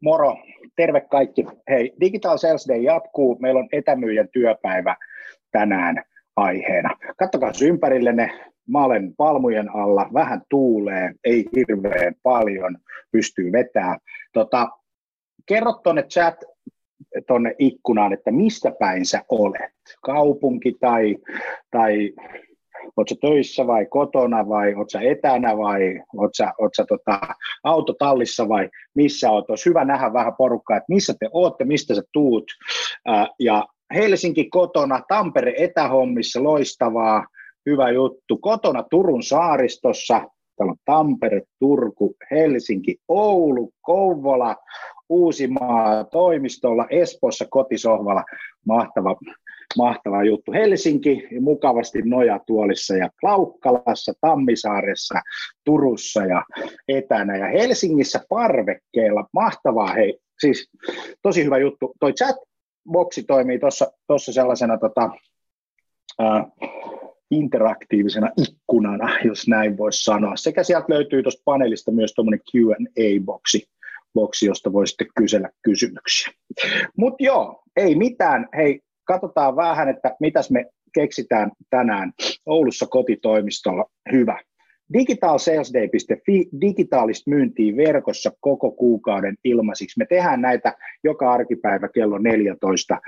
Moro, terve kaikki. Hei, Digital Sales Day jatkuu. Meillä on etämyyjän työpäivä tänään aiheena. Kattokaa ympärillenne. Mä olen palmujen alla, vähän tuulee, ei hirveän paljon, pystyy vetää. Tota, kerro tuonne chat tuonne ikkunaan, että mistä päin sä olet. Kaupunki tai, tai oot sä töissä vai kotona vai oot sä etänä vai oot sä, oot sä tota, autotallissa vai missä oot. Olisi hyvä nähdä vähän porukkaa, että missä te ootte, mistä sä tuut. Ja Helsinki kotona, Tampere etähommissa, loistavaa, hyvä juttu. Kotona Turun saaristossa, täällä on Tampere, Turku, Helsinki, Oulu, Kouvola, Uusimaa toimistolla, Espoossa kotisohvalla. Mahtava, mahtava juttu. Helsinki mukavasti nojatuolissa ja Klaukkalassa, Tammisaaressa, Turussa ja etänä ja Helsingissä parvekkeella. Mahtavaa, hei, siis tosi hyvä juttu. Toi chatboxi toimii tuossa sellaisena tota, äh, interaktiivisena ikkunana, jos näin voisi sanoa. Sekä sieltä löytyy tuosta paneelista myös tuommoinen Q&A-boksi, boksi, josta voisitte kysellä kysymyksiä. Mutta joo, ei mitään. Hei, katsotaan vähän, että mitäs me keksitään tänään Oulussa kotitoimistolla. Hyvä. Digitalsalesday.fi, digitaalista myyntiä verkossa koko kuukauden ilmaisiksi. Me tehdään näitä joka arkipäivä kello 14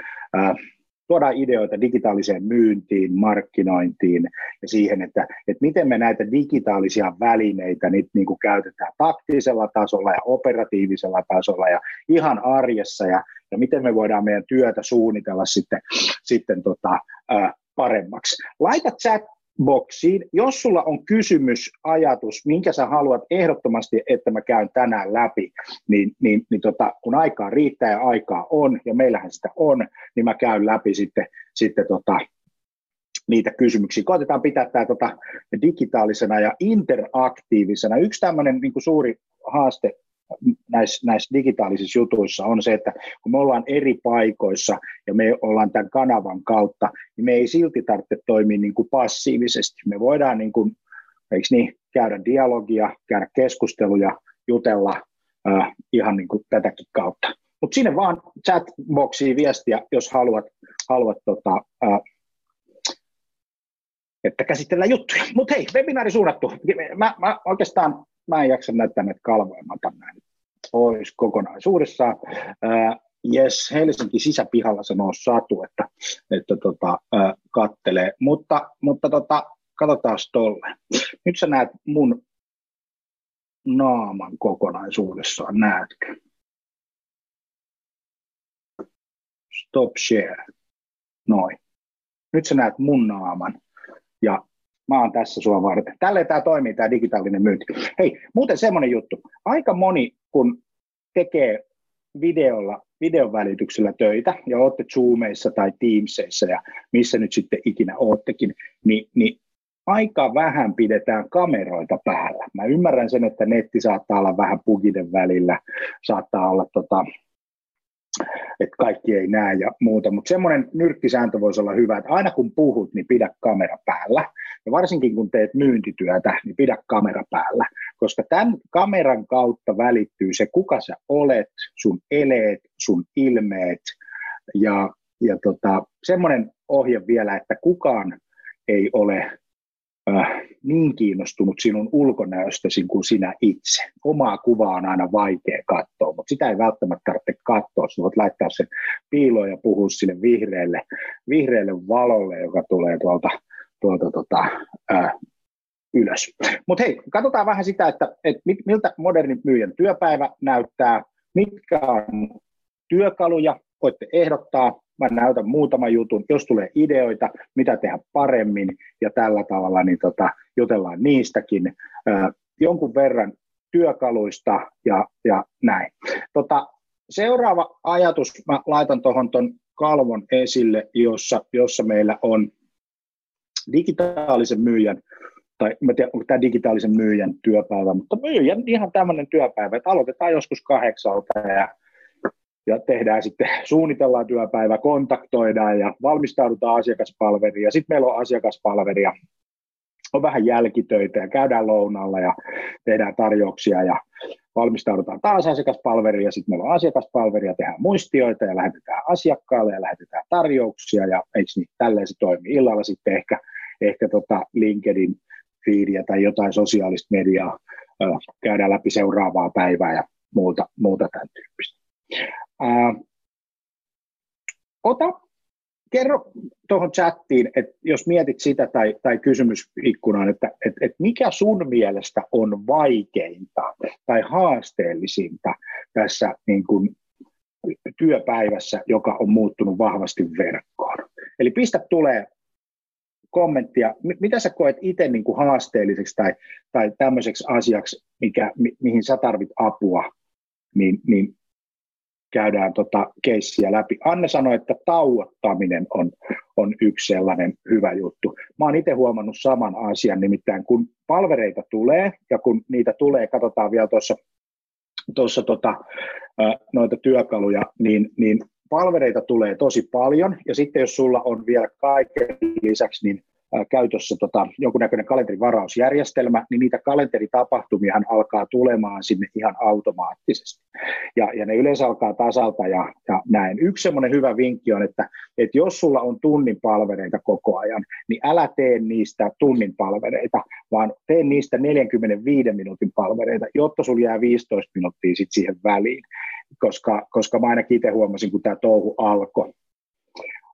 tuodaan ideoita digitaaliseen myyntiin, markkinointiin ja siihen, että, että miten me näitä digitaalisia välineitä nyt niin kuin käytetään taktisella tasolla ja operatiivisella tasolla ja ihan arjessa ja, ja miten me voidaan meidän työtä suunnitella sitten, sitten tota, ää, paremmaksi. Laita chat boksiin. Jos sulla on kysymys, ajatus, minkä sä haluat ehdottomasti, että mä käyn tänään läpi, niin, niin, niin tota, kun aikaa riittää ja aikaa on, ja meillähän sitä on, niin mä käyn läpi sitten, sitten tota, niitä kysymyksiä. Koitetaan pitää tämä tota, digitaalisena ja interaktiivisena. Yksi tämmöinen niin suuri haaste näissä, näissä digitaalisissa jutuissa on se, että kun me ollaan eri paikoissa ja me ollaan tämän kanavan kautta, niin me ei silti tarvitse toimia niin kuin passiivisesti. Me voidaan niin kuin, eikö niin, käydä dialogia, käydä keskusteluja, jutella äh, ihan niin kuin tätäkin kautta. Mutta sinne vaan chatboxiin viestiä, jos haluat, haluat tota, äh, että käsitellään juttuja. Mutta hei, webinaari suunnattu. Mä, mä oikeastaan mä en jaksa näyttää näitä kalvoja, mä otan näin pois kokonaisuudessaan. Yes, Helsinki sisäpihalla sanoo Satu, että, että tota, ää, kattelee, mutta, mutta tota, katsotaan tolle. Nyt sä näet mun naaman kokonaisuudessaan, näetkö? Stop share. Noin. Nyt sä näet mun naaman. Ja mä oon tässä sua varten. Tälle tämä toimii, tämä digitaalinen myynti. Hei, muuten semmoinen juttu. Aika moni, kun tekee videolla, videon välityksellä töitä, ja olette Zoomeissa tai Teamseissa, ja missä nyt sitten ikinä oottekin, niin, niin aika vähän pidetään kameroita päällä. Mä ymmärrän sen, että netti saattaa olla vähän pugiden välillä, saattaa olla tota, että kaikki ei näe ja muuta, mutta semmoinen nyrkkisääntö voisi olla hyvä, että aina kun puhut, niin pidä kamera päällä, ja varsinkin kun teet myyntityötä, niin pidä kamera päällä, koska tämän kameran kautta välittyy se, kuka sä olet, sun eleet, sun ilmeet, ja, ja tota, semmoinen ohje vielä, että kukaan ei ole äh, niin kiinnostunut sinun ulkonäöstäsi kuin sinä itse. Omaa kuvaa on aina vaikea katsoa, mutta sitä ei välttämättä tarvitse katsoa. Sinä voit laittaa sen piiloon ja puhua sille vihreälle, vihreälle valolle, joka tulee tuolta, tuolta tota, äh, ylös. Mutta hei, katsotaan vähän sitä, että, että miltä modernin myyjän työpäivä näyttää, mitkä on työkaluja, voitte ehdottaa, mä näytän muutaman jutun, jos tulee ideoita, mitä tehdä paremmin ja tällä tavalla, niin tota, jutellaan niistäkin äh, jonkun verran työkaluista ja, ja näin. Tota, seuraava ajatus, mä laitan tuohon tuon kalvon esille, jossa, jossa meillä on digitaalisen myyjän tai mä tiedän, onko tämä digitaalisen myyjän työpäivä, mutta myyjän ihan tämmöinen työpäivä, että aloitetaan joskus kahdeksalta ja ja tehdään sitten, suunnitellaan työpäivä, kontaktoidaan ja valmistaudutaan asiakaspalveliin ja sitten meillä on asiakaspalveli ja on vähän jälkitöitä ja käydään lounalla ja tehdään tarjouksia ja valmistaudutaan taas asiakaspalveriin ja sitten meillä on asiakaspalveri ja tehdään muistioita ja lähetetään asiakkaalle ja lähetetään tarjouksia ja eikö niin, tälleen se toimii. Illalla sitten ehkä, ehkä tota LinkedIn feedia tai jotain sosiaalista mediaa, käydään läpi seuraavaa päivää ja muuta, muuta tämän tyyppistä. Ää, ota, kerro tuohon chattiin, että jos mietit sitä tai, tai kysymysikkunaan, että et, et mikä sun mielestä on vaikeinta tai haasteellisinta tässä niin kuin, työpäivässä, joka on muuttunut vahvasti verkkoon. Eli pistä tulee kommenttia, mitä sä koet itse niin kuin haasteelliseksi tai, tai tämmöiseksi asiaksi, mikä, mi, mihin sä tarvit apua, niin, niin käydään tota keissiä läpi. Anne sanoi, että tauottaminen on, on yksi sellainen hyvä juttu. Mä oon itse huomannut saman asian, nimittäin kun palvereita tulee, ja kun niitä tulee, katsotaan vielä tuossa tuossa tota, noita työkaluja, niin, niin palvereita tulee tosi paljon, ja sitten jos sulla on vielä kaiken lisäksi niin käytössä tota, jonkunnäköinen kalenterivarausjärjestelmä, niin niitä kalenteritapahtumia alkaa tulemaan sinne ihan automaattisesti. Ja, ja ne yleensä alkaa tasalta ja, ja näin. Yksi semmoinen hyvä vinkki on, että, että jos sulla on tunnin palvereita koko ajan, niin älä tee niistä tunnin palvereita, vaan tee niistä 45 minuutin palvereita, jotta sulla jää 15 minuuttia sit siihen väliin. Koska, koska mä ainakin itse huomasin, kun tämä touhu alkoi,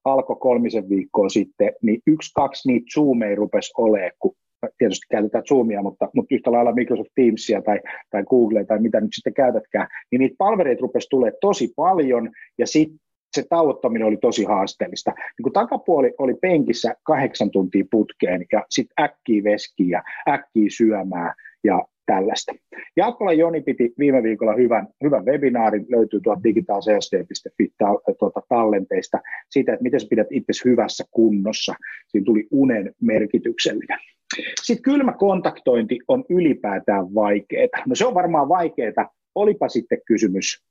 alkoi kolmisen viikkoa sitten, niin yksi, kaksi niitä Zoomeja rupesi olemaan, kun tietysti käytetään Zoomia, mutta, mutta yhtä lailla Microsoft Teamsia tai, tai Googlea tai mitä nyt sitten käytätkään, niin niitä palvereita rupesi tulemaan tosi paljon ja sitten se tauottaminen oli tosi haasteellista. Niin kun takapuoli oli penkissä kahdeksan tuntia putkeen ja sitten äkkiä veskiä äkkiä syömään ja tällaista. Jaakola Joni piti viime viikolla hyvän, hyvän webinaarin, löytyy tuolta digitalcsd.fi tuota, tallenteista, siitä, että miten sä pidät itse hyvässä kunnossa. Siinä tuli unen merkityksellinen. Sitten kylmä kontaktointi on ylipäätään vaikeaa. No se on varmaan vaikeaa, olipa sitten kysymys,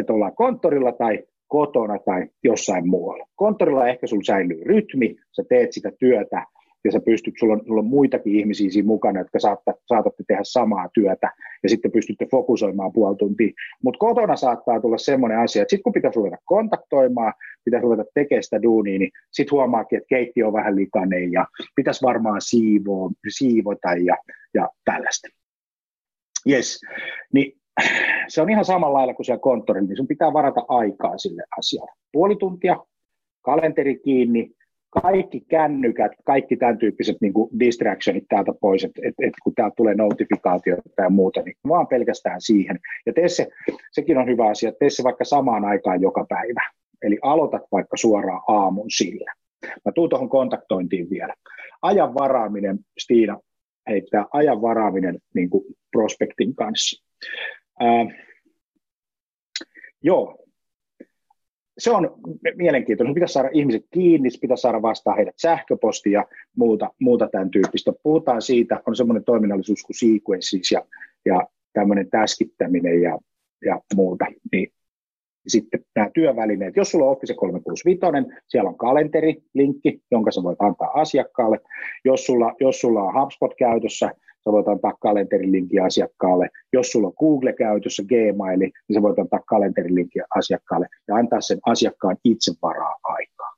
että ollaan konttorilla tai kotona tai jossain muualla. Konttorilla ehkä sulla säilyy rytmi, sä teet sitä työtä ja sä pystyt, sulla on, sulla on muitakin ihmisiä siinä mukana, jotka saatta, saatatte tehdä samaa työtä, ja sitten pystytte fokusoimaan puoli tuntia. Mutta kotona saattaa tulla semmoinen asia, että sitten kun pitäisi ruveta kontaktoimaan, pitäisi ruveta tekemään sitä duunia, niin sitten huomaakin, että keitti on vähän likainen, ja pitäisi varmaan siivoa, siivota ja, ja tällaista. Yes, niin se on ihan samalla lailla kuin siellä konttorilla, niin sun pitää varata aikaa sille asialle. Puoli tuntia, kalenteri kiinni, kaikki kännykät, kaikki tämän tyyppiset niin kuin distractionit täältä pois, että et, et kun täältä tulee notifikaatioita tai muuta, niin vaan pelkästään siihen. Ja tee se, sekin on hyvä asia, tee se vaikka samaan aikaan joka päivä. Eli aloitat vaikka suoraan aamun sillä. Mä tuun tuohon kontaktointiin vielä. Ajan varaaminen, Stiina heittää ajan varaaminen niin kuin prospektin kanssa. Ää, joo, se on mielenkiintoista. Pitäisi saada ihmiset kiinni, pitäisi saada vastaan heidät sähköpostia ja muuta, muuta tämän tyyppistä. Puhutaan siitä, on semmoinen toiminnallisuus kuin sequences ja, ja tämmöinen täskittäminen ja, ja muuta. Niin sitten nämä työvälineet, jos sulla on Office 365, siellä on kalenteri-linkki, jonka sä voit antaa asiakkaalle. Jos sulla, jos sulla on HubSpot käytössä, sä voit antaa kalenterilinkin asiakkaalle. Jos sulla on Google käytössä, Gmail, niin sä voit antaa kalenterilinkin asiakkaalle ja antaa sen asiakkaan itse varaa aikaa.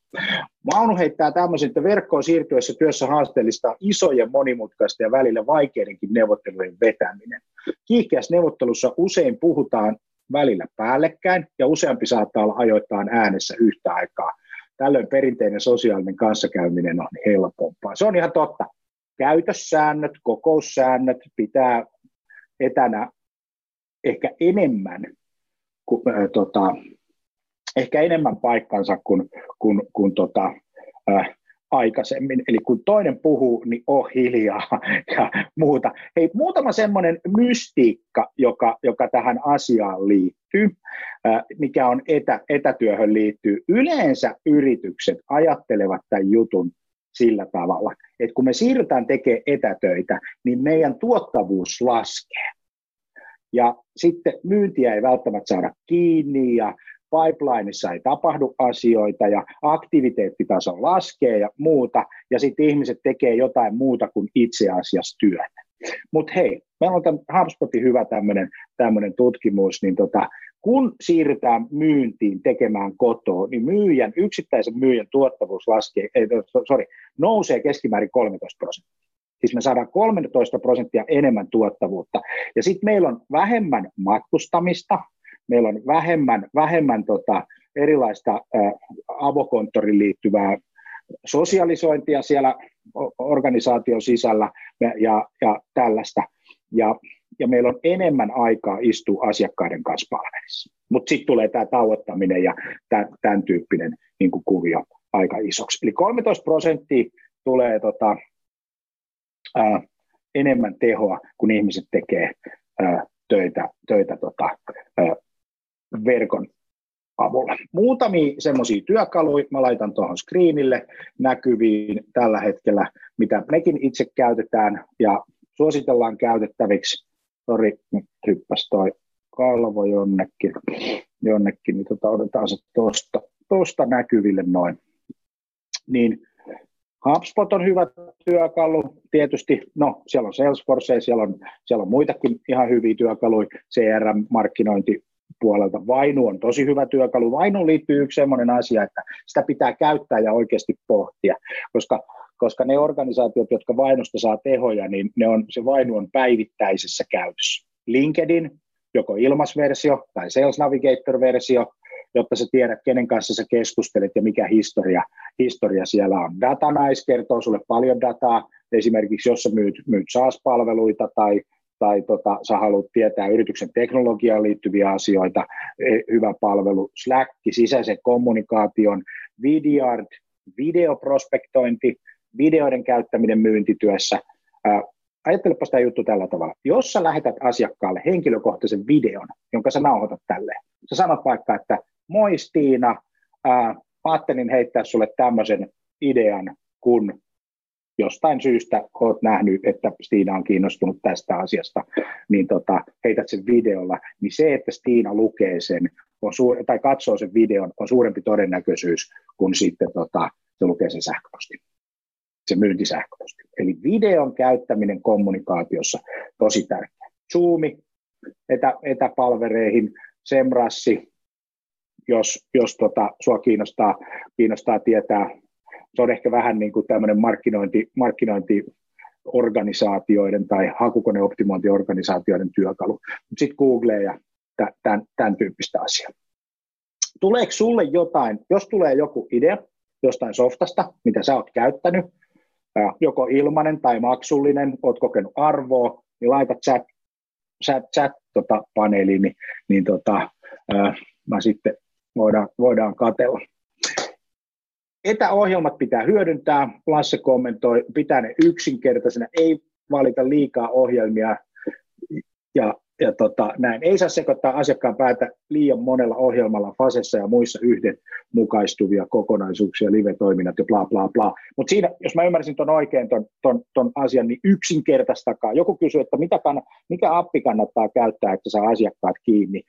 Maunu heittää tämmöisen, että verkkoon siirtyessä työssä haasteellista isojen monimutkaista ja välillä vaikeidenkin neuvottelujen vetäminen. Kiihkeässä neuvottelussa usein puhutaan välillä päällekkäin ja useampi saattaa olla ajoittain äänessä yhtä aikaa. Tällöin perinteinen sosiaalinen kanssakäyminen on helpompaa. Se on ihan totta käytössäännöt, kokoussäännöt pitää etänä ehkä enemmän, kuin, äh, tota, ehkä enemmän paikkansa kuin, kuin, kuin tota, äh, aikaisemmin. Eli kun toinen puhuu, niin oh hiljaa ja muuta. Hei, muutama semmoinen mystiikka, joka, joka tähän asiaan liittyy, mikä on etä, etätyöhön liittyy. Yleensä yritykset ajattelevat tämän jutun sillä tavalla, että kun me siirrytään tekemään etätöitä, niin meidän tuottavuus laskee. Ja sitten myyntiä ei välttämättä saada kiinni ja pipelineissa ei tapahdu asioita ja aktiviteettitaso laskee ja muuta, ja sitten ihmiset tekee jotain muuta kuin itse asiassa työtä. Mutta hei, meillä on tämän HubSpotin hyvä tämmöinen tutkimus, niin tota, kun siirrytään myyntiin tekemään kotoa, niin myyjän, yksittäisen myyjän tuottavuus laskee, ei, sorry, nousee keskimäärin 13 prosenttia. Siis me saadaan 13 prosenttia enemmän tuottavuutta. Ja sitten meillä on vähemmän matkustamista, meillä on vähemmän, vähemmän tota, erilaista ä, avokonttoriin liittyvää sosialisointia siellä organisaation sisällä ja, ja tällaista. Ja, ja meillä on enemmän aikaa istua asiakkaiden kanssa palvelissa. Mutta sitten tulee tämä tauottaminen ja tämän tyyppinen niin kuvio aika isoksi. Eli 13 prosenttia tulee tota, ää, enemmän tehoa, kun ihmiset tekee ää, töitä, töitä tota, ää, verkon avulla. Muutamia semmoisia työkaluja mä laitan tuohon screenille näkyviin tällä hetkellä, mitä mekin itse käytetään ja suositellaan käytettäviksi. Sori, nyt hyppäsi toi kalvo jonnekin, jonnekin niin tota, otetaan se tuosta tosta näkyville noin. Niin HubSpot on hyvä työkalu, tietysti, no siellä on Salesforce, siellä on, siellä on muitakin ihan hyviä työkaluja, CRM-markkinointi, puolelta. Vainu on tosi hyvä työkalu. Vainuun liittyy yksi sellainen asia, että sitä pitää käyttää ja oikeasti pohtia, koska, koska ne organisaatiot, jotka vainosta saa tehoja, niin ne on, se vainu on päivittäisessä käytössä. LinkedIn, joko ilmasversio tai Sales Navigator-versio, jotta sä tiedät, kenen kanssa sä keskustelet ja mikä historia, historia siellä on. Datanice kertoo sulle paljon dataa, esimerkiksi jos sä myyt, myyt SaaS-palveluita tai tai tota, sä haluat tietää yrityksen teknologiaan liittyviä asioita, e, hyvä palvelu, Slack, sisäisen kommunikaation, Vidyard, videoprospektointi, videoiden käyttäminen myyntityössä. ajattelepa sitä juttu tällä tavalla. Jos sä lähetät asiakkaalle henkilökohtaisen videon, jonka sä nauhoitat tälleen, sä sanot vaikka, että moi Stiina, ää, ajattelin heittää sulle tämmöisen idean, kun jostain syystä olet nähnyt, että Stiina on kiinnostunut tästä asiasta, niin tota, heität sen videolla, niin se, että Stiina lukee sen on suur, tai katsoo sen videon, on suurempi todennäköisyys kuin sitten tota, se lukee sen sähköposti, se myyntisähköposti. Eli videon käyttäminen kommunikaatiossa tosi tärkeä. Zoomi etä, etäpalvereihin, Semrassi, jos, jos tota, sua kiinnostaa, kiinnostaa tietää se on ehkä vähän niin kuin tämmöinen markkinointi, markkinointiorganisaatioiden tai hakukoneoptimointiorganisaatioiden työkalu. Sitten Google ja tämän, tämän tyyppistä asiaa. Tuleeko sulle jotain, jos tulee joku idea jostain softasta, mitä sä oot käyttänyt, joko ilmanen tai maksullinen, oot kokenut arvoa, niin laita chat, chat, chat tota, paneeliin, niin, niin tota, ää, mä sitten voidaan, voidaan katella etäohjelmat pitää hyödyntää, Lasse kommentoi, pitää ne yksinkertaisena, ei valita liikaa ohjelmia. Ja, ja tota, näin. Ei saa sekoittaa asiakkaan päätä liian monella ohjelmalla fasessa ja muissa yhdenmukaistuvia kokonaisuuksia, live-toiminnat ja bla bla bla. Mutta siinä, jos mä ymmärsin ton oikein ton, ton, ton asian, niin yksinkertaistakaa. Joku kysyy, että mitä kann, mikä appi kannattaa käyttää, että saa asiakkaat kiinni.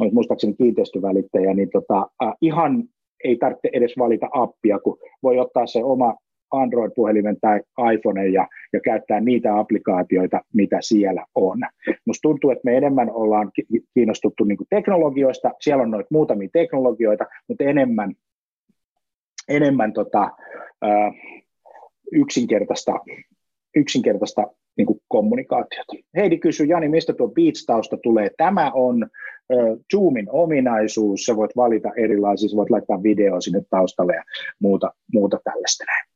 Olisi muistaakseni kiinteistövälittäjä, niin tota, äh, ihan ei tarvitse edes valita appia, kun voi ottaa se oma Android-puhelimen tai iPhone ja, ja käyttää niitä applikaatioita, mitä siellä on. Minusta tuntuu, että me enemmän ollaan kiinnostuttu niin teknologioista, siellä on noita muutamia teknologioita, mutta enemmän, enemmän tota, ää, yksinkertaista, yksinkertaista niin kommunikaatiota. Heidi kysyy, Jani, mistä tuo Beats-tausta tulee? Tämä on Zoomin ominaisuus, sä voit valita erilaisia, sä voit laittaa video sinne taustalle ja muuta, muuta tällaista näin.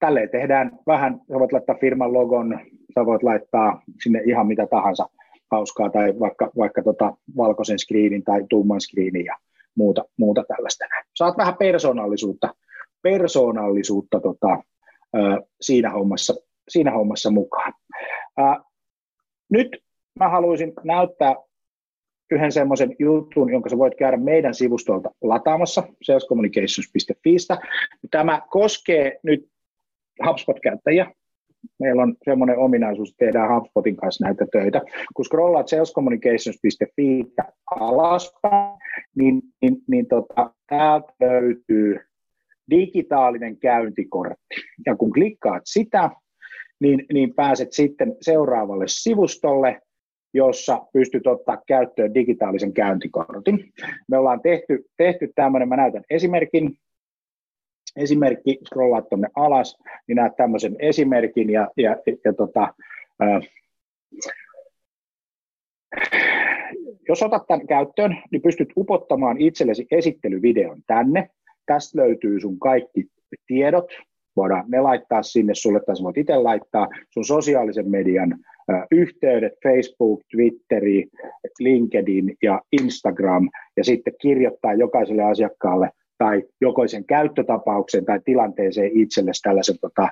Tälleen tehdään vähän, sä voit laittaa firman logon, sä voit laittaa sinne ihan mitä tahansa hauskaa tai vaikka, vaikka tota valkoisen screenin tai tumman screenin ja muuta, muuta tällaista. Saat vähän persoonallisuutta, persoonallisuutta tota, siinä, hommassa, siinä hommassa mukaan. Nyt mä haluaisin näyttää yhden semmoisen jutun, jonka sä voit käydä meidän sivustolta lataamassa salescommunications.fiistä. Tämä koskee nyt HubSpot-käyttäjiä. Meillä on semmoinen ominaisuus, että tehdään HubSpotin kanssa näitä töitä. Kun scrollaat salescommunications.fi alaspäin, niin, niin, niin tota, täältä löytyy digitaalinen käyntikortti. Ja kun klikkaat sitä, niin, niin pääset sitten seuraavalle sivustolle, jossa pystyt ottaa käyttöön digitaalisen käyntikortin. Me ollaan tehty, tehty tämmöinen, mä näytän esimerkin, esimerkki, scrollaat tuonne alas, niin näet tämmöisen esimerkin ja, ja, ja, tota, ää, jos otat tämän käyttöön, niin pystyt upottamaan itsellesi esittelyvideon tänne. Tästä löytyy sun kaikki tiedot, voidaan ne laittaa sinne sulle, tai voit itse laittaa sun sosiaalisen median yhteydet, Facebook, Twitteri, LinkedIn ja Instagram, ja sitten kirjoittaa jokaiselle asiakkaalle tai jokaisen käyttötapauksen tai tilanteeseen itsellesi tällaisen, tota,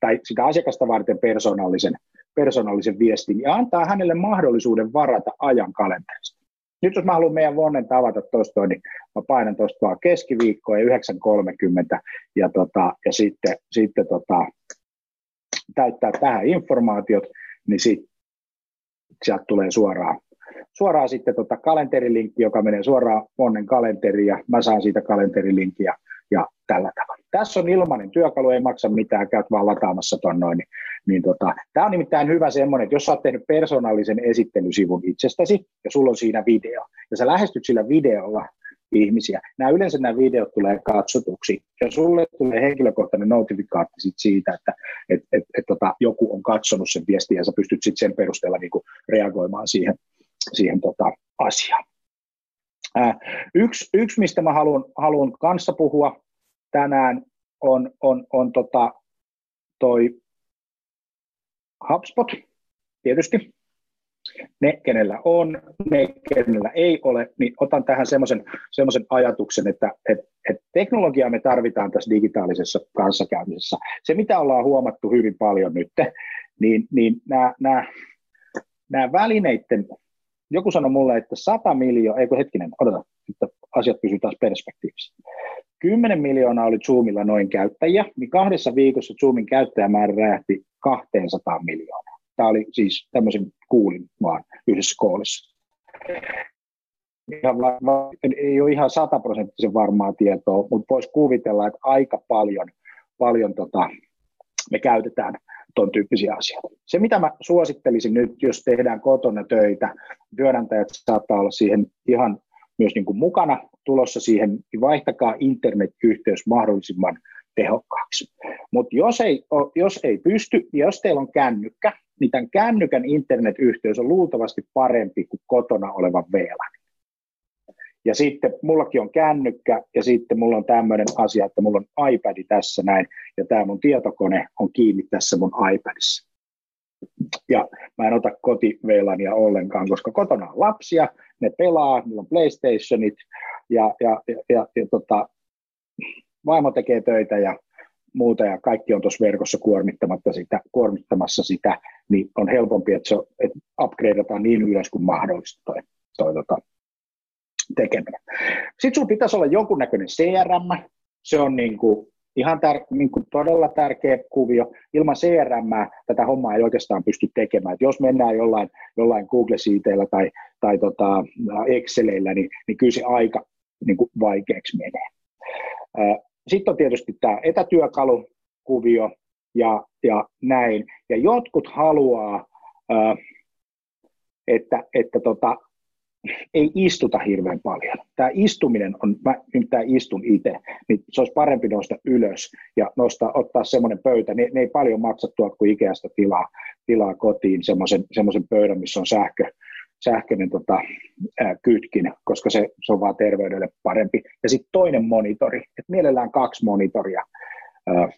tai sitä asiakasta varten persoonallisen, persoonallisen viestin, ja antaa hänelle mahdollisuuden varata ajan kalenterista. Nyt jos mä haluan meidän Vonnen tavata tuosta, niin mä painan tuosta vaan keskiviikkoa ja 9.30 ja, tota, ja sitten, sitten tota, täyttää tähän informaatiot, niin sit, sieltä tulee suoraan, suoraan sitten tota kalenterilinkki, joka menee suoraan Vonnen kalenteriin ja mä saan siitä kalenterilinkiä ja tällä tavalla. Tässä on ilmainen työkalu, ei maksa mitään, käyt vaan lataamassa ton noin. Niin, niin tota, Tämä on nimittäin hyvä semmoinen, että jos sä oot tehnyt persoonallisen esittelysivun itsestäsi ja sulla on siinä video, ja sä lähestyt sillä videolla ihmisiä. Nämä yleensä nämä videot tulee katsotuksi, ja sulle tulee henkilökohtainen notifikaatti sit siitä, että et, et, et, tota, joku on katsonut sen viestin, ja sä pystyt sit sen perusteella niinku reagoimaan siihen, siihen tota, asiaan. Yksi, yksi, mistä mä haluan, haluan kanssa puhua tänään, on, on, on tota, toi HubSpot, tietysti. Ne, kenellä on, ne, kenellä ei ole, niin otan tähän semmoisen ajatuksen, että et, et teknologiaa me tarvitaan tässä digitaalisessa kanssakäymisessä. Se, mitä ollaan huomattu hyvin paljon nyt, niin, niin nämä välineiden, joku sanoi mulle, että 100 miljoonaa, eikö hetkinen, odota, että asiat pysyvät taas perspektiivissä. 10 miljoonaa oli Zoomilla noin käyttäjiä, niin kahdessa viikossa Zoomin käyttäjämäärä räjähti 200 miljoonaa. Tämä oli siis tämmöisen kuulin vaan yhdessä koolissa. ei ole ihan sataprosenttisen varmaa tietoa, mutta voisi kuvitella, että aika paljon, paljon tota, me käytetään tuon tyyppisiä asioita. Se, mitä mä suosittelisin nyt, jos tehdään kotona töitä, työnantajat saattaa olla siihen ihan myös niin kuin mukana tulossa siihen, niin vaihtakaa internetyhteys mahdollisimman tehokkaaksi. Mutta jos ei, jos ei pysty, jos teillä on kännykkä, niin tämän kännykän internetyhteys on luultavasti parempi kuin kotona oleva VLAN. Ja sitten mullakin on kännykkä ja sitten mulla on tämmöinen asia, että mulla on iPad tässä näin ja tämä mun tietokone on kiinni tässä mun iPadissa. Ja mä en ota kotiveilania ollenkaan, koska kotona on lapsia, ne pelaa, niillä on PlayStationit ja, ja, ja, ja, ja tota, vaimo tekee töitä ja muuta ja kaikki on tuossa verkossa kuormittamatta sitä, kuormittamassa sitä, niin on helpompi, että, se, että upgradeataan niin ylös kuin mahdollista toi, toi tota, tekeminen. Sitten sinulla pitäisi olla jonkunnäköinen CRM, se on niin kuin ihan tär, niin kuin todella tärkeä kuvio. Ilman CRM tätä hommaa ei oikeastaan pysty tekemään. Et jos mennään jollain, jollain google Sheetillä tai, tai tota Exceleillä, niin, niin kyllä se aika niin kuin vaikeaksi menee. Sitten on tietysti tämä etätyökalukuvio ja, ja näin. Ja jotkut haluaa, että, että tota, ei istuta hirveän paljon. Tämä istuminen on, mä tämä istun itse, niin se olisi parempi nousta ylös ja nostaa, ottaa semmoinen pöytä. Ne, ne ei paljon maksa tuolta kuin Ikeasta tilaa, tilaa kotiin, semmoisen pöydän, missä on sähkö, sähköinen tota, ää, kytkin, koska se, se on vaan terveydelle parempi. Ja sitten toinen monitori, että mielellään kaksi monitoria. Ää,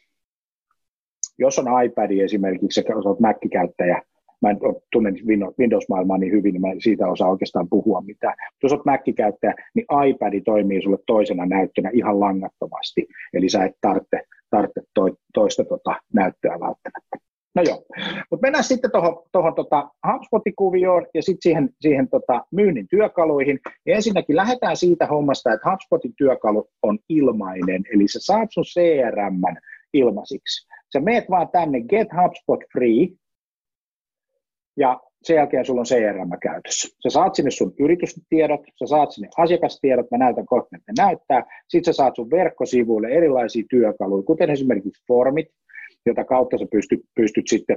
jos on iPad esimerkiksi, jos olet Mac-käyttäjä, mä en tunne Windows-maailmaa niin hyvin, niin mä siitä osaa oikeastaan puhua mitään. Jos olet Mac-käyttäjä, niin iPad toimii sulle toisena näyttönä ihan langattomasti, eli sä et tarvitse, tarvitse toi, toista tota näyttöä välttämättä. No joo, mutta mennään sitten tuohon tota HubSpot-kuvioon ja sitten siihen, siihen tota myynnin työkaluihin. Ja ensinnäkin lähdetään siitä hommasta, että HubSpotin työkalu on ilmainen, eli sä saat sun CRM ilmaisiksi. Sä meet vaan tänne Get HubSpot Free, ja sen jälkeen sulla on CRM käytössä. Sä saat sinne sun yritystiedot, sä saat sinne asiakastiedot, mä näytän kohta, että ne näyttää. Sitten sä saat sun verkkosivuille erilaisia työkaluja, kuten esimerkiksi formit, jota kautta sä pystyt, pystyt sitten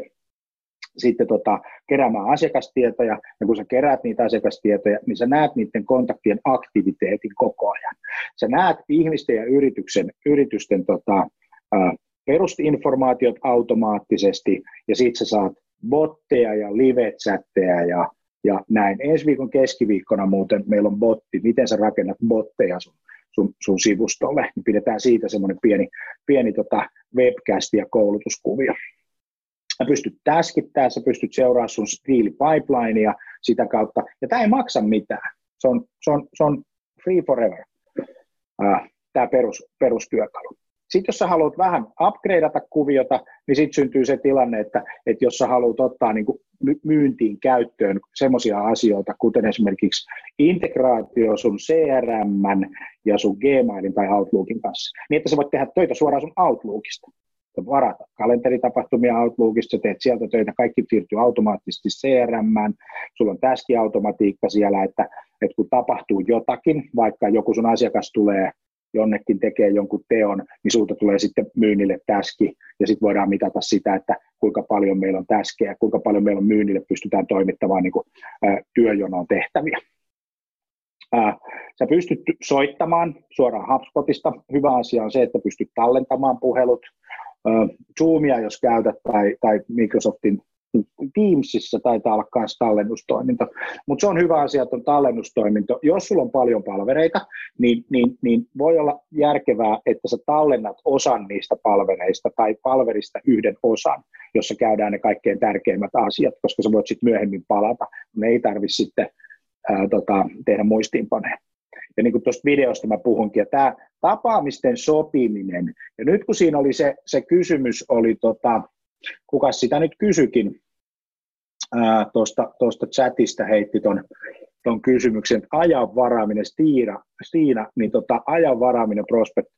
sitten tota, keräämään asiakastietoja, ja kun sä keräät niitä asiakastietoja, niin sä näet niiden kontaktien aktiviteetin koko ajan. Sä näet ihmisten ja yrityksen, yritysten tota, perustinformaatiot automaattisesti, ja sitten sä saat botteja ja live-chatteja ja, ja näin. Ensi viikon keskiviikkona muuten meillä on botti, miten sä rakennat botteja sun, sun, sun sivustolle, niin pidetään siitä semmoinen pieni, pieni tota webcast ja koulutuskuvio. Sä pystyt täskittämään, sä pystyt seuraamaan sun pipelinea sitä kautta, ja tämä ei maksa mitään. Se on, se on, se on free forever, tämä perus, perustyökalu. Sitten jos sä haluat vähän upgradeata kuviota, niin sitten syntyy se tilanne, että, että jos sä haluat ottaa niin kuin myyntiin käyttöön semmoisia asioita, kuten esimerkiksi integraatio sun CRM ja sun Gmailin tai Outlookin kanssa, niin että sä voit tehdä töitä suoraan sun Outlookista. Varata kalenteritapahtumia Outlookista, teet sieltä töitä, kaikki siirtyy automaattisesti CRM, sulla on täski-automatiikka siellä, että, että kun tapahtuu jotakin, vaikka joku sun asiakas tulee jonnekin tekee jonkun teon, niin sulta tulee sitten myynnille täski, ja sitten voidaan mitata sitä, että kuinka paljon meillä on täskejä, kuinka paljon meillä on myynnille pystytään toimittamaan niin kuin, ä, työjonoon tehtäviä. Ä, sä pystyt soittamaan suoraan HubSpotista. Hyvä asia on se, että pystyt tallentamaan puhelut. Ä, Zoomia, jos käytät, tai, tai Microsoftin Teamsissa taitaa olla myös tallennustoiminto, mutta se on hyvä asia, että on tallennustoiminto. Jos sulla on paljon palvereita, niin, niin, niin voi olla järkevää, että sä tallennat osan niistä palvereista tai palverista yhden osan, jossa käydään ne kaikkein tärkeimmät asiat, koska sä voit sitten myöhemmin palata. Ne ei tarvitse sitten ää, tota, tehdä muistiinpaneen. Ja niin kuin tuosta videosta mä puhunkin, ja tämä tapaamisten sopiminen, ja nyt kun siinä oli se, se kysymys, oli tota, kuka sitä nyt kysyikin, tuosta chatista heitti ton, ton kysymyksen, ajan varaaminen, Stiina, Stiina niin tota, ajan varaaminen prospect,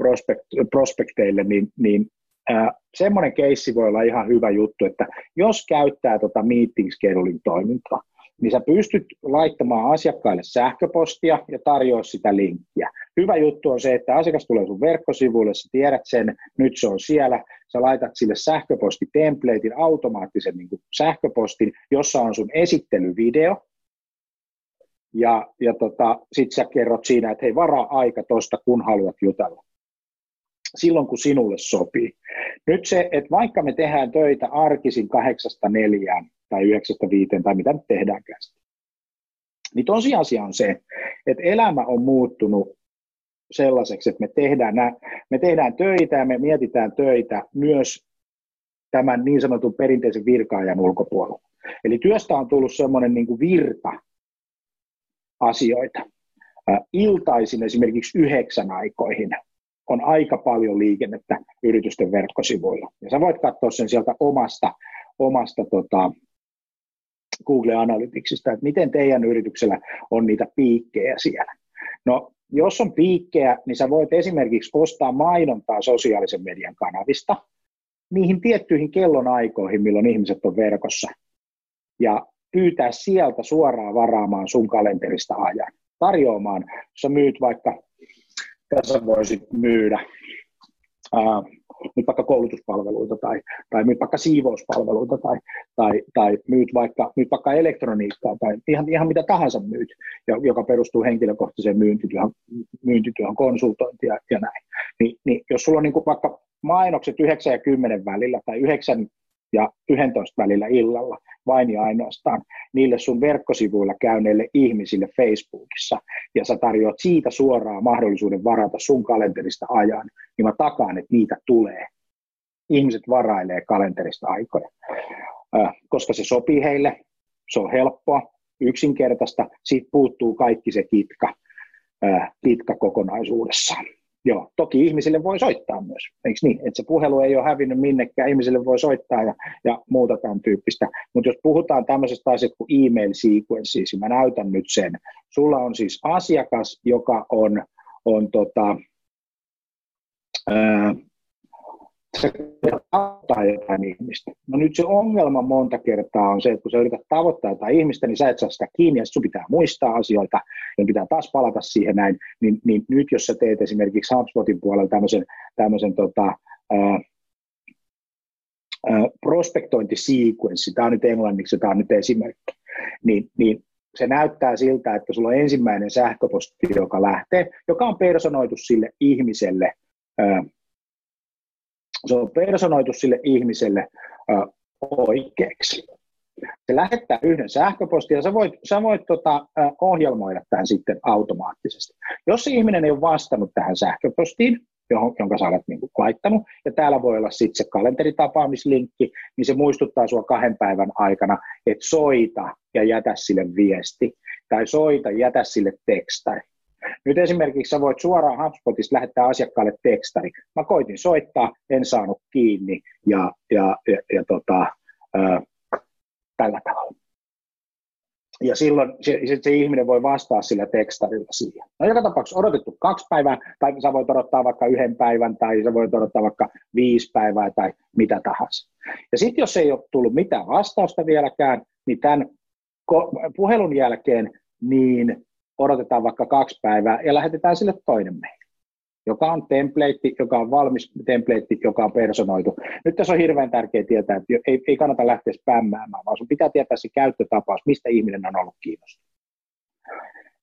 prospect, prospekteille, niin, niin ää, semmoinen keissi voi olla ihan hyvä juttu, että jos käyttää tota meeting scheduling toimintaa, niin sä pystyt laittamaan asiakkaille sähköpostia ja tarjoa sitä linkkiä. Hyvä juttu on se, että asiakas tulee sun verkkosivuille, sä tiedät sen, nyt se on siellä, sä laitat sille sähköpostitemplatein, automaattisen niin kuin sähköpostin, jossa on sun esittelyvideo, ja, ja tota, sit sä kerrot siinä, että hei, varaa aika tosta, kun haluat jutella. Silloin, kun sinulle sopii. Nyt se, että vaikka me tehdään töitä arkisin kahdeksasta neljään tai yhdeksästä viiteen tai mitä nyt tehdäänkään, niin tosiasia on se, että elämä on muuttunut sellaiseksi, että me tehdään, nä, me tehdään töitä ja me mietitään töitä myös tämän niin sanotun perinteisen virkaajan ulkopuolella. Eli työstä on tullut semmoinen niin kuin virta asioita. Iltaisin esimerkiksi yhdeksän aikoihin on aika paljon liikennettä yritysten verkkosivuilla. Ja sä voit katsoa sen sieltä omasta, omasta tota, Google Analyticsista, että miten teidän yrityksellä on niitä piikkejä siellä. No jos on piikkejä, niin sä voit esimerkiksi ostaa mainontaa sosiaalisen median kanavista niihin tiettyihin kellonaikoihin, milloin ihmiset on verkossa, ja pyytää sieltä suoraan varaamaan sun kalenterista ajan. Tarjoamaan, jos sä myyt vaikka, tässä voisit myydä myyt vaikka koulutuspalveluita tai, tai myyt vaikka siivouspalveluita tai, tai, tai myyt, vaikka, myyt vaikka elektroniikkaa tai ihan, ihan mitä tahansa myyt, joka perustuu henkilökohtaiseen myyntityöhön, myyntityöhön konsultointia ja näin. Ni, niin jos sulla on niin vaikka mainokset 9 ja 10 välillä tai 9 ja 11 välillä illalla, vain ja ainoastaan niille sun verkkosivuilla käyneille ihmisille Facebookissa, ja sä tarjoat siitä suoraan mahdollisuuden varata sun kalenterista ajan, niin mä takaan, että niitä tulee. Ihmiset varailee kalenterista aikoja, koska se sopii heille, se on helppoa, yksinkertaista, siitä puuttuu kaikki se kitka, kitka kokonaisuudessaan. Joo, toki ihmisille voi soittaa myös, eikö niin? Että se puhelu ei ole hävinnyt minnekään, ihmisille voi soittaa ja, ja muuta tämän tyyppistä. Mutta jos puhutaan tämmöisestä asiasta kuin email sequences, niin mä näytän nyt sen. Sulla on siis asiakas, joka on, on tota, ää, se tavoittaa jotain ihmistä. No nyt se ongelma monta kertaa on se, että kun sä yrität tavoittaa jotain ihmistä, niin sä et saa sitä kiinni, ja sun pitää muistaa asioita, ja pitää taas palata siihen näin, niin, niin nyt jos sä teet esimerkiksi HubSpotin puolella tämmöisen, tämmöisen tota, ää, prospektointisequenssi, tämä on nyt englanniksi, tämä on nyt esimerkki, niin, niin se näyttää siltä, että sulla on ensimmäinen sähköposti, joka lähtee, joka on personoitu sille ihmiselle, se on personoitu sille ihmiselle oikeaksi. Se lähettää yhden sähköpostin ja sä voit, sä voit tota, ohjelmoida tämän sitten automaattisesti. Jos se ihminen ei ole vastannut tähän sähköpostiin, johon, jonka sä olet niin kuin, laittanut, ja täällä voi olla sitten se kalenteritapaamislinkki, niin se muistuttaa sinua kahden päivän aikana, että soita ja jätä sille viesti, tai soita, jätä sille tekstari. Nyt esimerkiksi sä voit suoraan HubSpotista lähettää asiakkaalle tekstari. Mä koitin soittaa, en saanut kiinni, ja, ja, ja, ja tota, ää, tällä tavalla ja silloin se, se, se ihminen voi vastaa sillä tekstarilla siihen. No joka tapauksessa odotettu kaksi päivää, tai sä voit odottaa vaikka yhden päivän, tai sä voit odottaa vaikka viisi päivää, tai mitä tahansa. Ja sitten jos ei ole tullut mitään vastausta vieläkään, niin tämän puhelun jälkeen niin odotetaan vaikka kaksi päivää ja lähetetään sille toinen mail joka on template, joka on valmis template, joka on personoitu. Nyt tässä on hirveän tärkeää tietää, että ei, ei kannata lähteä spämmäämään, vaan sun pitää tietää se käyttötapaus, mistä ihminen on ollut kiinnostunut.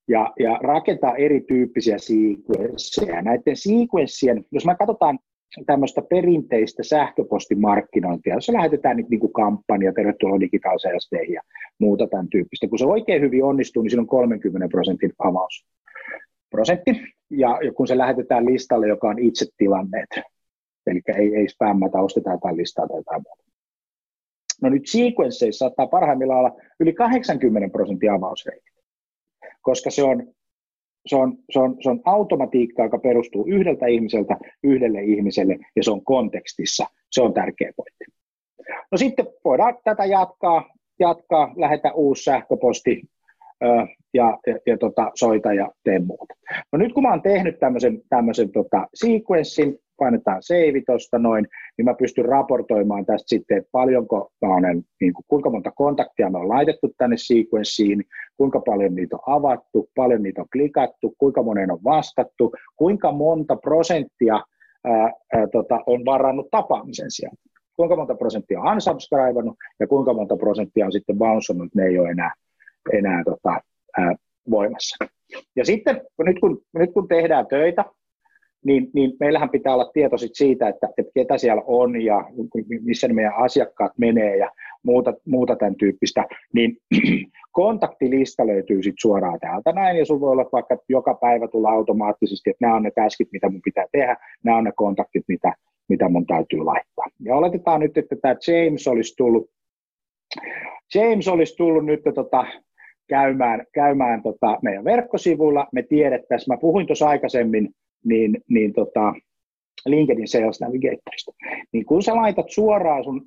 Ja, ja rakentaa erityyppisiä sequensseja. Näiden sequenssien, jos me katsotaan tämmöistä perinteistä sähköpostimarkkinointia, jossa lähetetään nyt niin kuin kampanja, tervetuloa digitaaliseen ja muuta tämän tyyppistä. Kun se oikein hyvin onnistuu, niin siinä on 30 prosentin avaus prosentti, ja, kun se lähetetään listalle, joka on itse tilanneet, eli ei, ei spämmätä, ostetaan jotain listaa tai jotain muuta. No nyt sequenceissa saattaa parhaimmillaan olla yli 80 prosentin avausreitti, koska se on, se, on, se, on, se on automatiikka, joka perustuu yhdeltä ihmiseltä yhdelle ihmiselle, ja se on kontekstissa. Se on tärkeä pointti. No sitten voidaan tätä jatkaa, jatkaa lähetä uusi sähköposti, ja, ja, ja tota, soita ja tee muuta. No nyt kun mä oon tehnyt tämmöisen tota, sequenssin, painetaan save tuosta noin, niin mä pystyn raportoimaan tästä sitten, että paljonko mä olen, niin kuin, kuinka monta kontaktia me on laitettu tänne sequenssiin, kuinka paljon niitä on avattu, paljon niitä on klikattu, kuinka monen on vastattu, kuinka monta prosenttia ää, ää, tota, on varannut tapaamisen sieltä kuinka monta prosenttia on unsubscribannut ja kuinka monta prosenttia on sitten bouncannut, ne ei ole enää enää tota, ää, voimassa. Ja sitten nyt kun, nyt kun tehdään töitä, niin, niin meillähän pitää olla tieto siitä, että, että ketä siellä on ja missä ne meidän asiakkaat menee ja muuta, muuta tämän tyyppistä, niin kontaktilista löytyy sitten suoraan täältä näin, ja sinulla voi olla vaikka joka päivä tulla automaattisesti, että nämä on ne taskit, mitä mun pitää tehdä, nämä on ne kontaktit, mitä, mitä mun täytyy laittaa. Ja oletetaan nyt, että tämä James olisi tullut, James olisi tullut nyt tota, käymään, käymään tota meidän verkkosivuilla. Me tiedettäisiin, mä puhuin tuossa aikaisemmin, niin, niin tota, LinkedIn Sales Navigatorista. Niin kun sä laitat suoraan sun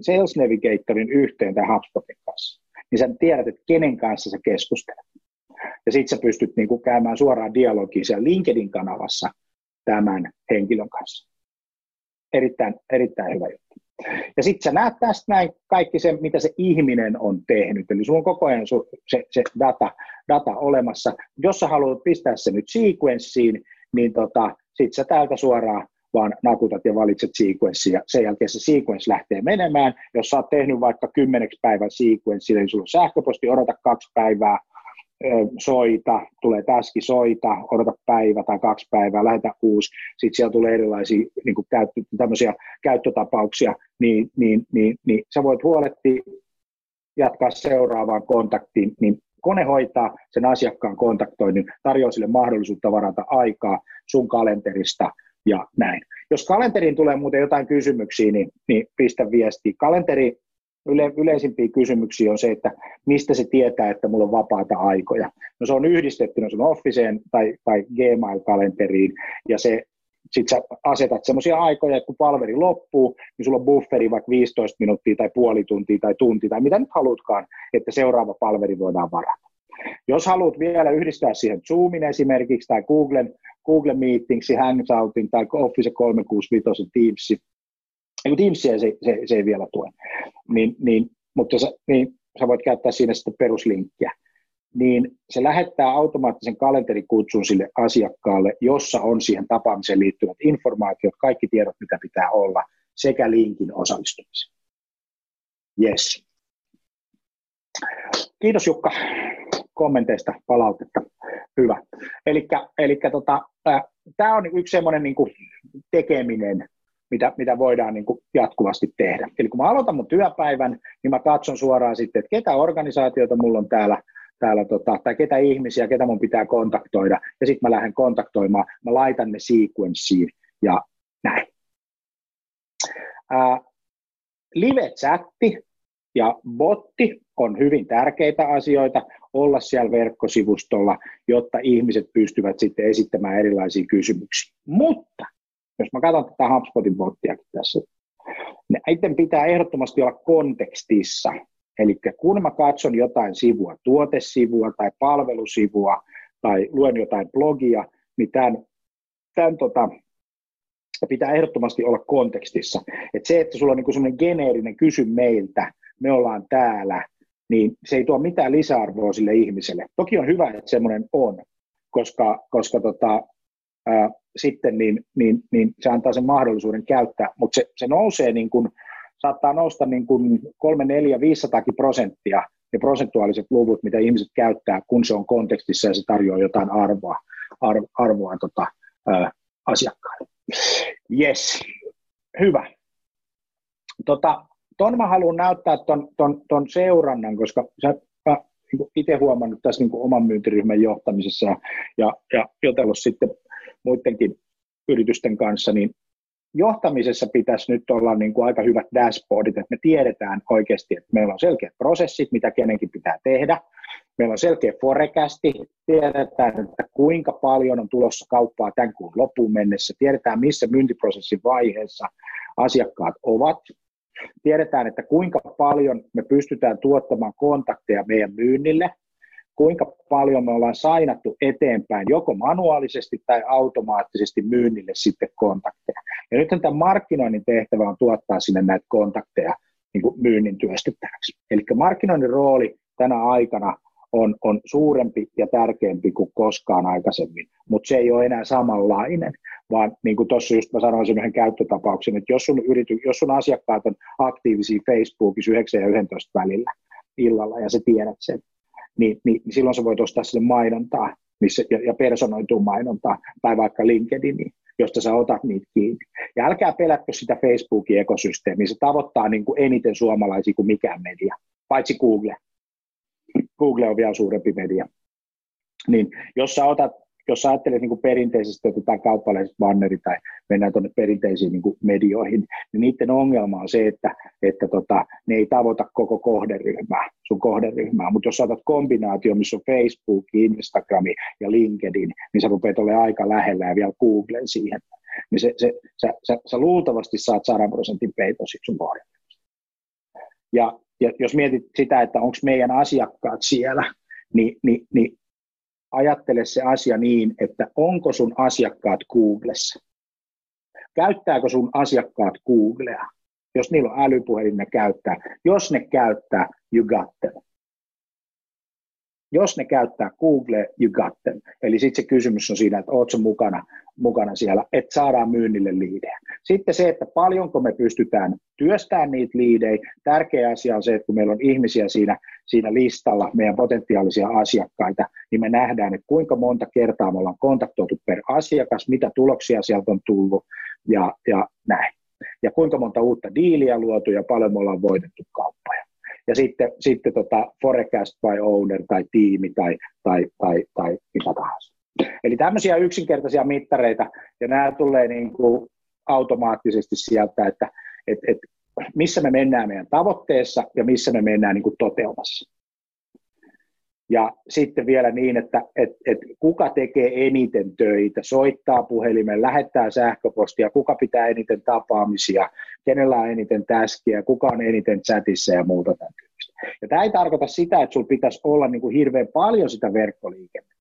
Sales Navigatorin yhteen tämän HubSpotin kanssa, niin sä tiedät, että kenen kanssa sä keskustelet. Ja sitten sä pystyt niin kuin käymään suoraan dialogiin siellä LinkedIn-kanavassa tämän henkilön kanssa. Erittäin, erittäin hyvä juttu. Ja sitten sä näet tästä näin kaikki se, mitä se ihminen on tehnyt. Eli sulla on koko ajan se, se data, data olemassa. Jos sä haluat pistää se nyt sequenssiin, niin tota, sitten sä täältä suoraan vaan nakutat ja valitset sequenssia. Sen jälkeen se sequence lähtee menemään. Jos sä oot tehnyt vaikka kymmeneksi päivän sequenssi, niin sulla on sähköposti, odota kaksi päivää, soita, tulee taski soita, odota päivä tai kaksi päivää, lähetä uusi, sitten siellä tulee erilaisia niin kuin käyttö, tämmöisiä käyttötapauksia, niin, niin, niin, niin sä voit huolehtia, jatkaa seuraavaan kontaktiin, niin kone hoitaa sen asiakkaan kontaktoinnin, tarjoaa sille mahdollisuutta varata aikaa sun kalenterista ja näin. Jos kalenteriin tulee muuten jotain kysymyksiä, niin, niin pistä viesti. Kalenteri yle, yleisimpiä kysymyksiä on se, että mistä se tietää, että mulla on vapaata aikoja. No se on yhdistettynä sun Officeen tai, tai Gmail-kalenteriin, ja se sitten sä asetat semmoisia aikoja, että kun palveri loppuu, niin sulla on bufferi vaikka 15 minuuttia tai puoli tuntia tai tunti tai mitä nyt haluatkaan, että seuraava palveri voidaan varata. Jos haluat vielä yhdistää siihen Zoomin esimerkiksi tai Googlen, Google Meetingsi, Hangoutin tai Office 365 Teamsin, niin Teamsia se, se, se ei vielä tue, niin, niin, mutta sä, niin, sä voit käyttää siinä sitten peruslinkkiä, niin se lähettää automaattisen kalenterikutsun sille asiakkaalle, jossa on siihen tapaamiseen liittyvät informaatiot, kaikki tiedot, mitä pitää olla sekä linkin osallistumisen. Yes. Kiitos Jukka kommenteista, palautetta. Hyvä. Eli tota, tämä on yksi semmoinen niin tekeminen, mitä, mitä voidaan niin kuin jatkuvasti tehdä. Eli kun mä aloitan mun työpäivän, niin mä katson suoraan sitten, että ketä organisaatioita mulla on täällä, täällä tota, tai ketä ihmisiä, ketä mun pitää kontaktoida, ja sitten mä lähden kontaktoimaan, mä laitan ne sequenssiin ja näin. Ää, live-chatti ja botti on hyvin tärkeitä asioita olla siellä verkkosivustolla, jotta ihmiset pystyvät sitten esittämään erilaisia kysymyksiä. Mutta jos mä katson tätä HubSpotin bottiakin tässä, näiden pitää ehdottomasti olla kontekstissa. Eli kun mä katson jotain sivua, tuotesivua tai palvelusivua tai luen jotain blogia, niin tämän, tämän tota, pitää ehdottomasti olla kontekstissa. Et se, että sulla on niin semmoinen geneerinen kysy meiltä, me ollaan täällä, niin se ei tuo mitään lisäarvoa sille ihmiselle. Toki on hyvä, että semmoinen on, koska, koska tota, ää, sitten niin, niin, niin se antaa sen mahdollisuuden käyttää, mutta se, se nousee niin kuin, saattaa nousta niin kuin 3, 4, 500 prosenttia ne prosentuaaliset luvut, mitä ihmiset käyttää, kun se on kontekstissa ja se tarjoaa jotain arvoa, arvoa, tota, ää, asiakkaille. Yes, hyvä. Tota, ton mä haluan näyttää ton, ton, ton seurannan, koska sä, mä niin itse huomannut tässä niin oman myyntiryhmän johtamisessa ja, ja, ja jotellut sitten muidenkin yritysten kanssa, niin johtamisessa pitäisi nyt olla niin kuin aika hyvät dashboardit, että me tiedetään oikeasti, että meillä on selkeät prosessit, mitä kenenkin pitää tehdä, meillä on selkeä forecasti, tiedetään, että kuinka paljon on tulossa kauppaa tämän kuun loppuun mennessä, tiedetään, missä myyntiprosessin vaiheessa asiakkaat ovat, tiedetään, että kuinka paljon me pystytään tuottamaan kontakteja meidän myynnille, kuinka paljon me ollaan sainattu eteenpäin joko manuaalisesti tai automaattisesti myynnille sitten kontakteja. Ja nyt tämän markkinoinnin tehtävä on tuottaa sinne näitä kontakteja niin kuin myynnin työstettäväksi. Eli markkinoinnin rooli tänä aikana on, on suurempi ja tärkeämpi kuin koskaan aikaisemmin, mutta se ei ole enää samanlainen, vaan niin kuin tuossa just mä sanoin sen yhden käyttötapauksen, että jos sun, yrity, jos sun asiakkaat on aktiivisia Facebookissa 9 ja 11 välillä illalla ja sä tiedät sen, niin, niin, niin silloin sä voit ostaa sille mainontaa missä, ja, ja personoitua mainontaa tai vaikka LinkedIniin, josta sä otat niitä kiinni. Ja älkää pelätkö sitä Facebookin ekosysteemiä, se tavoittaa niin kuin eniten suomalaisia kuin mikään media, paitsi Google. Google on vielä suurempi media. Niin jos sä otat jos ajattelet niin perinteisesti, otetaan kauppalaiset banneri tai mennään tuonne perinteisiin niin medioihin, niin niiden ongelma on se, että, että tota, ne ei tavoita koko kohderyhmää, sun kohderyhmää, mutta jos otat kombinaatio, missä on Facebook, Instagram ja LinkedIn, niin sä rupeat olemaan aika lähellä ja vielä Googlen siihen, niin se, se, sä, sä, sä, luultavasti saat 100 prosentin peiton sun kohderyhmästä. Ja, ja jos mietit sitä, että onko meidän asiakkaat siellä, niin, niin, niin ajattele se asia niin, että onko sun asiakkaat Googlessa. Käyttääkö sun asiakkaat Googlea? Jos niillä on älypuhelin, ne käyttää. Jos ne käyttää, you got them. Jos ne käyttää Google, you got them. Eli sitten se kysymys on siinä, että ootko mukana, mukana siellä, että saadaan myynnille liidejä. Sitten se, että paljonko me pystytään työstämään niitä liidejä. Tärkeä asia on se, että kun meillä on ihmisiä siinä, siinä listalla, meidän potentiaalisia asiakkaita, niin me nähdään, että kuinka monta kertaa me ollaan kontaktoitu per asiakas, mitä tuloksia sieltä on tullut ja, ja näin. Ja kuinka monta uutta diiliä luotu ja paljon me ollaan voitettu kauppoja ja sitten, sitten tota forecast by owner tai tiimi tai, tai, tai, tai mitä tahansa. Eli tämmöisiä yksinkertaisia mittareita, ja nämä tulee niin kuin automaattisesti sieltä, että et, et, missä me mennään meidän tavoitteessa ja missä me mennään niin kuin toteumassa. Ja sitten vielä niin, että et, et kuka tekee eniten töitä, soittaa puhelimen, lähettää sähköpostia, kuka pitää eniten tapaamisia, kenellä on eniten täskiä, kuka on eniten chatissa ja muuta tämän Ja tämä ei tarkoita sitä, että sinulla pitäisi olla niin kuin hirveän paljon sitä verkkoliikennettä.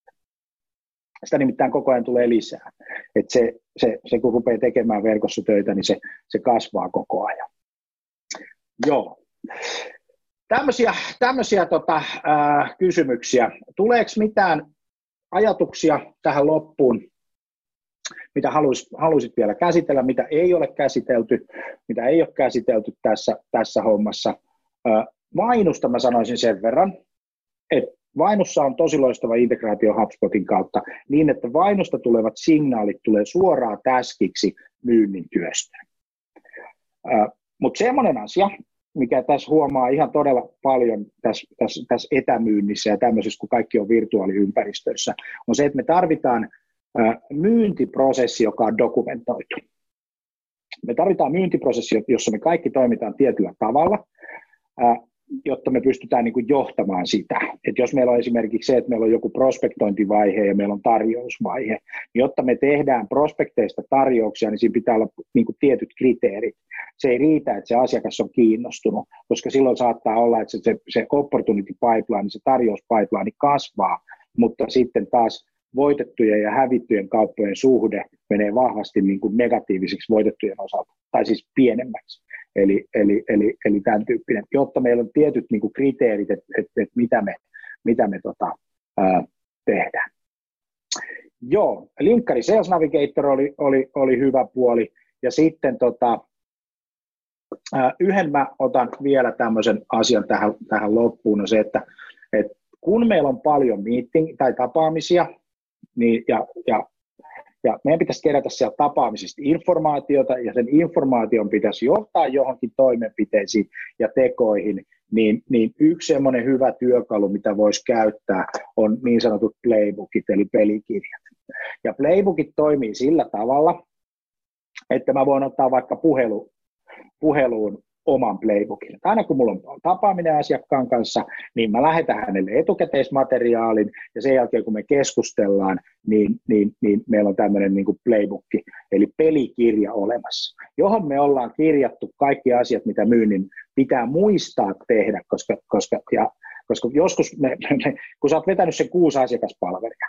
Sitä nimittäin koko ajan tulee lisää. Et se, se, se, kun rupeaa tekemään verkossa töitä, niin se, se kasvaa koko ajan. Joo. Tämmöisiä, tämmöisiä tota, äh, kysymyksiä. Tuleeko mitään ajatuksia tähän loppuun? mitä haluaisit, haluaisit vielä käsitellä, mitä ei ole käsitelty, mitä ei ole käsitelty tässä, tässä hommassa. Vainusta mä sanoisin sen verran, että Vainussa on tosi loistava integraatio HubSpotin kautta niin, että Vainusta tulevat signaalit tulee suoraan täskiksi myynnin työstöön. Mutta semmoinen asia, mikä tässä huomaa ihan todella paljon tässä, tässä, tässä etämyynnissä ja tämmöisessä, kun kaikki on virtuaaliympäristöissä, on se, että me tarvitaan myyntiprosessi, joka on dokumentoitu. Me tarvitaan myyntiprosessi, jossa me kaikki toimitaan tietyllä tavalla, jotta me pystytään niin kuin johtamaan sitä. Et jos meillä on esimerkiksi se, että meillä on joku prospektointivaihe ja meillä on tarjousvaihe, niin jotta me tehdään prospekteista tarjouksia, niin siinä pitää olla niin kuin tietyt kriteerit. Se ei riitä, että se asiakas on kiinnostunut, koska silloin saattaa olla, että se, se, opportunity pipeline, se tarjouspipeline kasvaa, mutta sitten taas voitettujen ja hävittyjen kauppojen suhde menee vahvasti niin kuin negatiiviseksi voitettujen osalta, tai siis pienemmäksi. Eli, eli, eli, eli tämän tyyppinen, jotta meillä on tietyt niin kuin kriteerit, että et, et mitä me, mitä me tota, ää, tehdään. Joo, linkkari Sales Navigator oli, oli, oli hyvä puoli, ja sitten tota, ää, yhden mä otan vielä tämmöisen asian tähän, tähän loppuun, on se, että, että kun meillä on paljon meeting tai tapaamisia, niin, ja, ja, ja meidän pitäisi kerätä sieltä tapaamisista informaatiota, ja sen informaation pitäisi johtaa johonkin toimenpiteisiin ja tekoihin, niin, niin yksi semmoinen hyvä työkalu, mitä voisi käyttää, on niin sanotut playbookit, eli pelikirjat. Ja playbookit toimii sillä tavalla, että mä voin ottaa vaikka puhelu, puheluun oman playbookin. Aina kun mulla on tapaaminen asiakkaan kanssa, niin mä lähetän hänelle etukäteismateriaalin ja sen jälkeen kun me keskustellaan, niin, niin, niin meillä on tämmöinen niin playbookki, eli pelikirja olemassa, johon me ollaan kirjattu kaikki asiat, mitä myynnin pitää muistaa tehdä, koska, koska, ja, koska joskus, me, me, kun sä oot vetänyt sen kuusi asiakaspalvelia,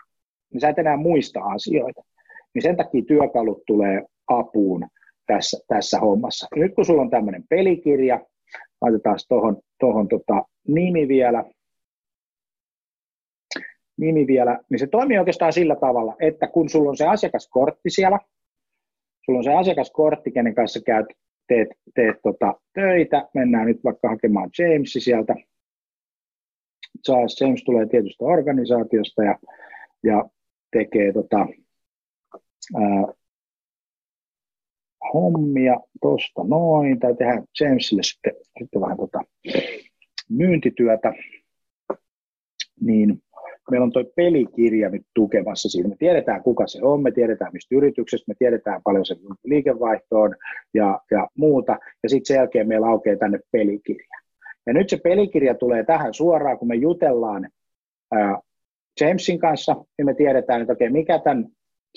niin sä et enää muista asioita, niin sen takia työkalut tulee apuun, tässä, tässä hommassa. Nyt kun sulla on tämmöinen pelikirja, laitetaan tuohon tohon tota nimi vielä, nimi vielä, niin se toimii oikeastaan sillä tavalla, että kun sulla on se asiakaskortti siellä, sulla on se asiakaskortti, kenen kanssa käyt, teet, teet tota töitä, mennään nyt vaikka hakemaan Jamesi sieltä, James tulee tietystä organisaatiosta ja, ja tekee tota, ää, hommia tuosta noin, tai tehdä Jamesille sitten, sitten vähän tota myyntityötä, niin meillä on tuo pelikirja nyt tukemassa siinä. Me tiedetään, kuka se on, me tiedetään, mistä yrityksestä, me tiedetään paljon se liikevaihto on ja, ja muuta, ja sitten sen jälkeen meillä aukeaa tänne pelikirja. Ja nyt se pelikirja tulee tähän suoraan, kun me jutellaan ää, Jamesin kanssa, niin me tiedetään, että okei, mikä tämän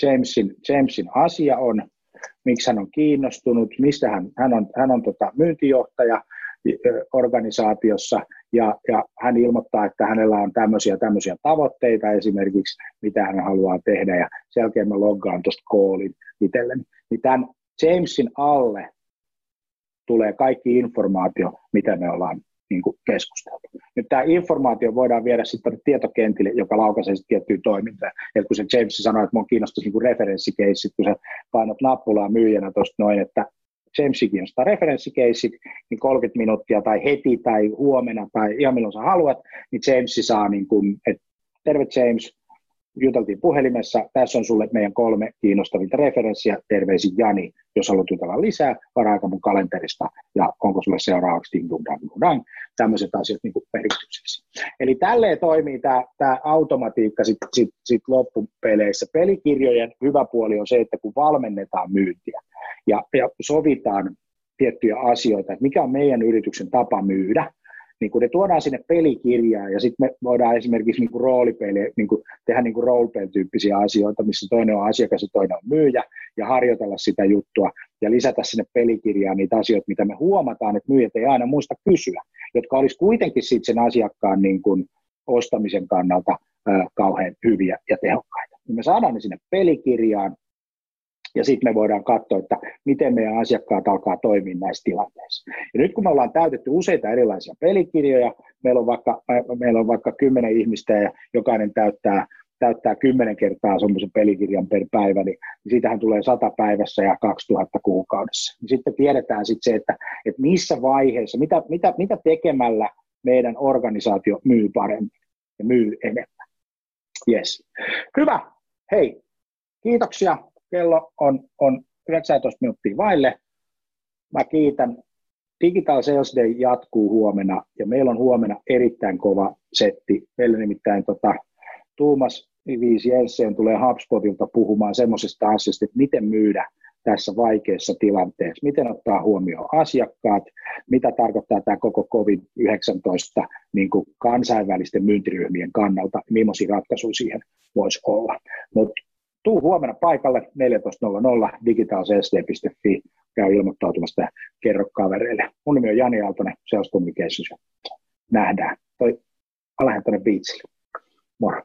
Jamesin, Jamesin asia on, miksi hän on kiinnostunut, mistä hän, hän on, hän on tota myyntijohtaja organisaatiossa ja, ja hän ilmoittaa, että hänellä on tämmöisiä tämmöisiä tavoitteita esimerkiksi, mitä hän haluaa tehdä ja sen jälkeen mä loggaan tuosta koolin itselleni. Niin tämän Jamesin alle tulee kaikki informaatio, mitä me ollaan niin kuin keskusteltu. Nyt tämä informaatio voidaan viedä sitten tietokentille, joka laukaisee sitten tiettyä toimintaa. Eli kun se James sanoi, että minun kiinnostaisi niin referenssikeissit, kun sä painat nappulaa myyjänä tuosta noin, että James kiinnostaa referenssikeissit, niin 30 minuuttia tai heti tai huomenna tai ihan milloin sä haluat, niin James saa niin kuin, että terve James, juteltiin puhelimessa, tässä on sulle meidän kolme kiinnostavinta referenssiä, terveisin Jani, jos haluat jutella lisää, varaa mun kalenterista ja onko sulle seuraavaksi ding dong dang dang, tämmöiset asiat niin merkityksessä. Eli tälleen toimii tämä, tämä automatiikka sitten sit, sit loppupeleissä. Pelikirjojen hyvä puoli on se, että kun valmennetaan myyntiä ja, ja sovitaan tiettyjä asioita, että mikä on meidän yrityksen tapa myydä, niin kun ne tuodaan sinne pelikirjaan ja sitten me voidaan esimerkiksi niin kuin roolipeli, niin kuin tehdä niin kuin roleplay-tyyppisiä asioita, missä toinen on asiakas ja toinen on myyjä ja harjoitella sitä juttua ja lisätä sinne pelikirjaan niitä asioita, mitä me huomataan, että myyjät ei aina muista kysyä, jotka olisi kuitenkin sitten sen asiakkaan niin kuin ostamisen kannalta äh, kauhean hyviä ja tehokkaita. Niin me saadaan ne sinne pelikirjaan ja sitten me voidaan katsoa, että miten meidän asiakkaat alkaa toimia näissä tilanteissa. Ja nyt kun me ollaan täytetty useita erilaisia pelikirjoja, meillä on vaikka, meillä on vaikka kymmenen ihmistä ja jokainen täyttää täyttää kymmenen kertaa semmoisen pelikirjan per päivä, niin, siitähän tulee sata päivässä ja 2000 kuukaudessa. Niin sitten tiedetään sitten se, että, että missä vaiheessa, mitä, mitä, mitä tekemällä meidän organisaatio myy paremmin ja myy enemmän. Yes. Hyvä. Hei, kiitoksia. Kello on, on 19 minuuttia vaille. Mä kiitän. Digital Sales Day jatkuu huomenna ja meillä on huomenna erittäin kova setti. Meillä nimittäin tota, Tuumas Viisi Jensen tulee HubSpotilta puhumaan semmoisesta asiasta, että miten myydä tässä vaikeassa tilanteessa, miten ottaa huomioon asiakkaat, mitä tarkoittaa tämä koko COVID-19 niin kuin kansainvälisten myyntiryhmien kannalta, millaisia ratkaisuja siihen voisi olla. Mutta tuu huomenna paikalle 14.00 digitalsd.fi, käy ilmoittautumasta kerro kavereille. Mun nimi on Jani Aaltonen, Sales Communications. Nähdään. Toi Alhentonen Beachille. Moro.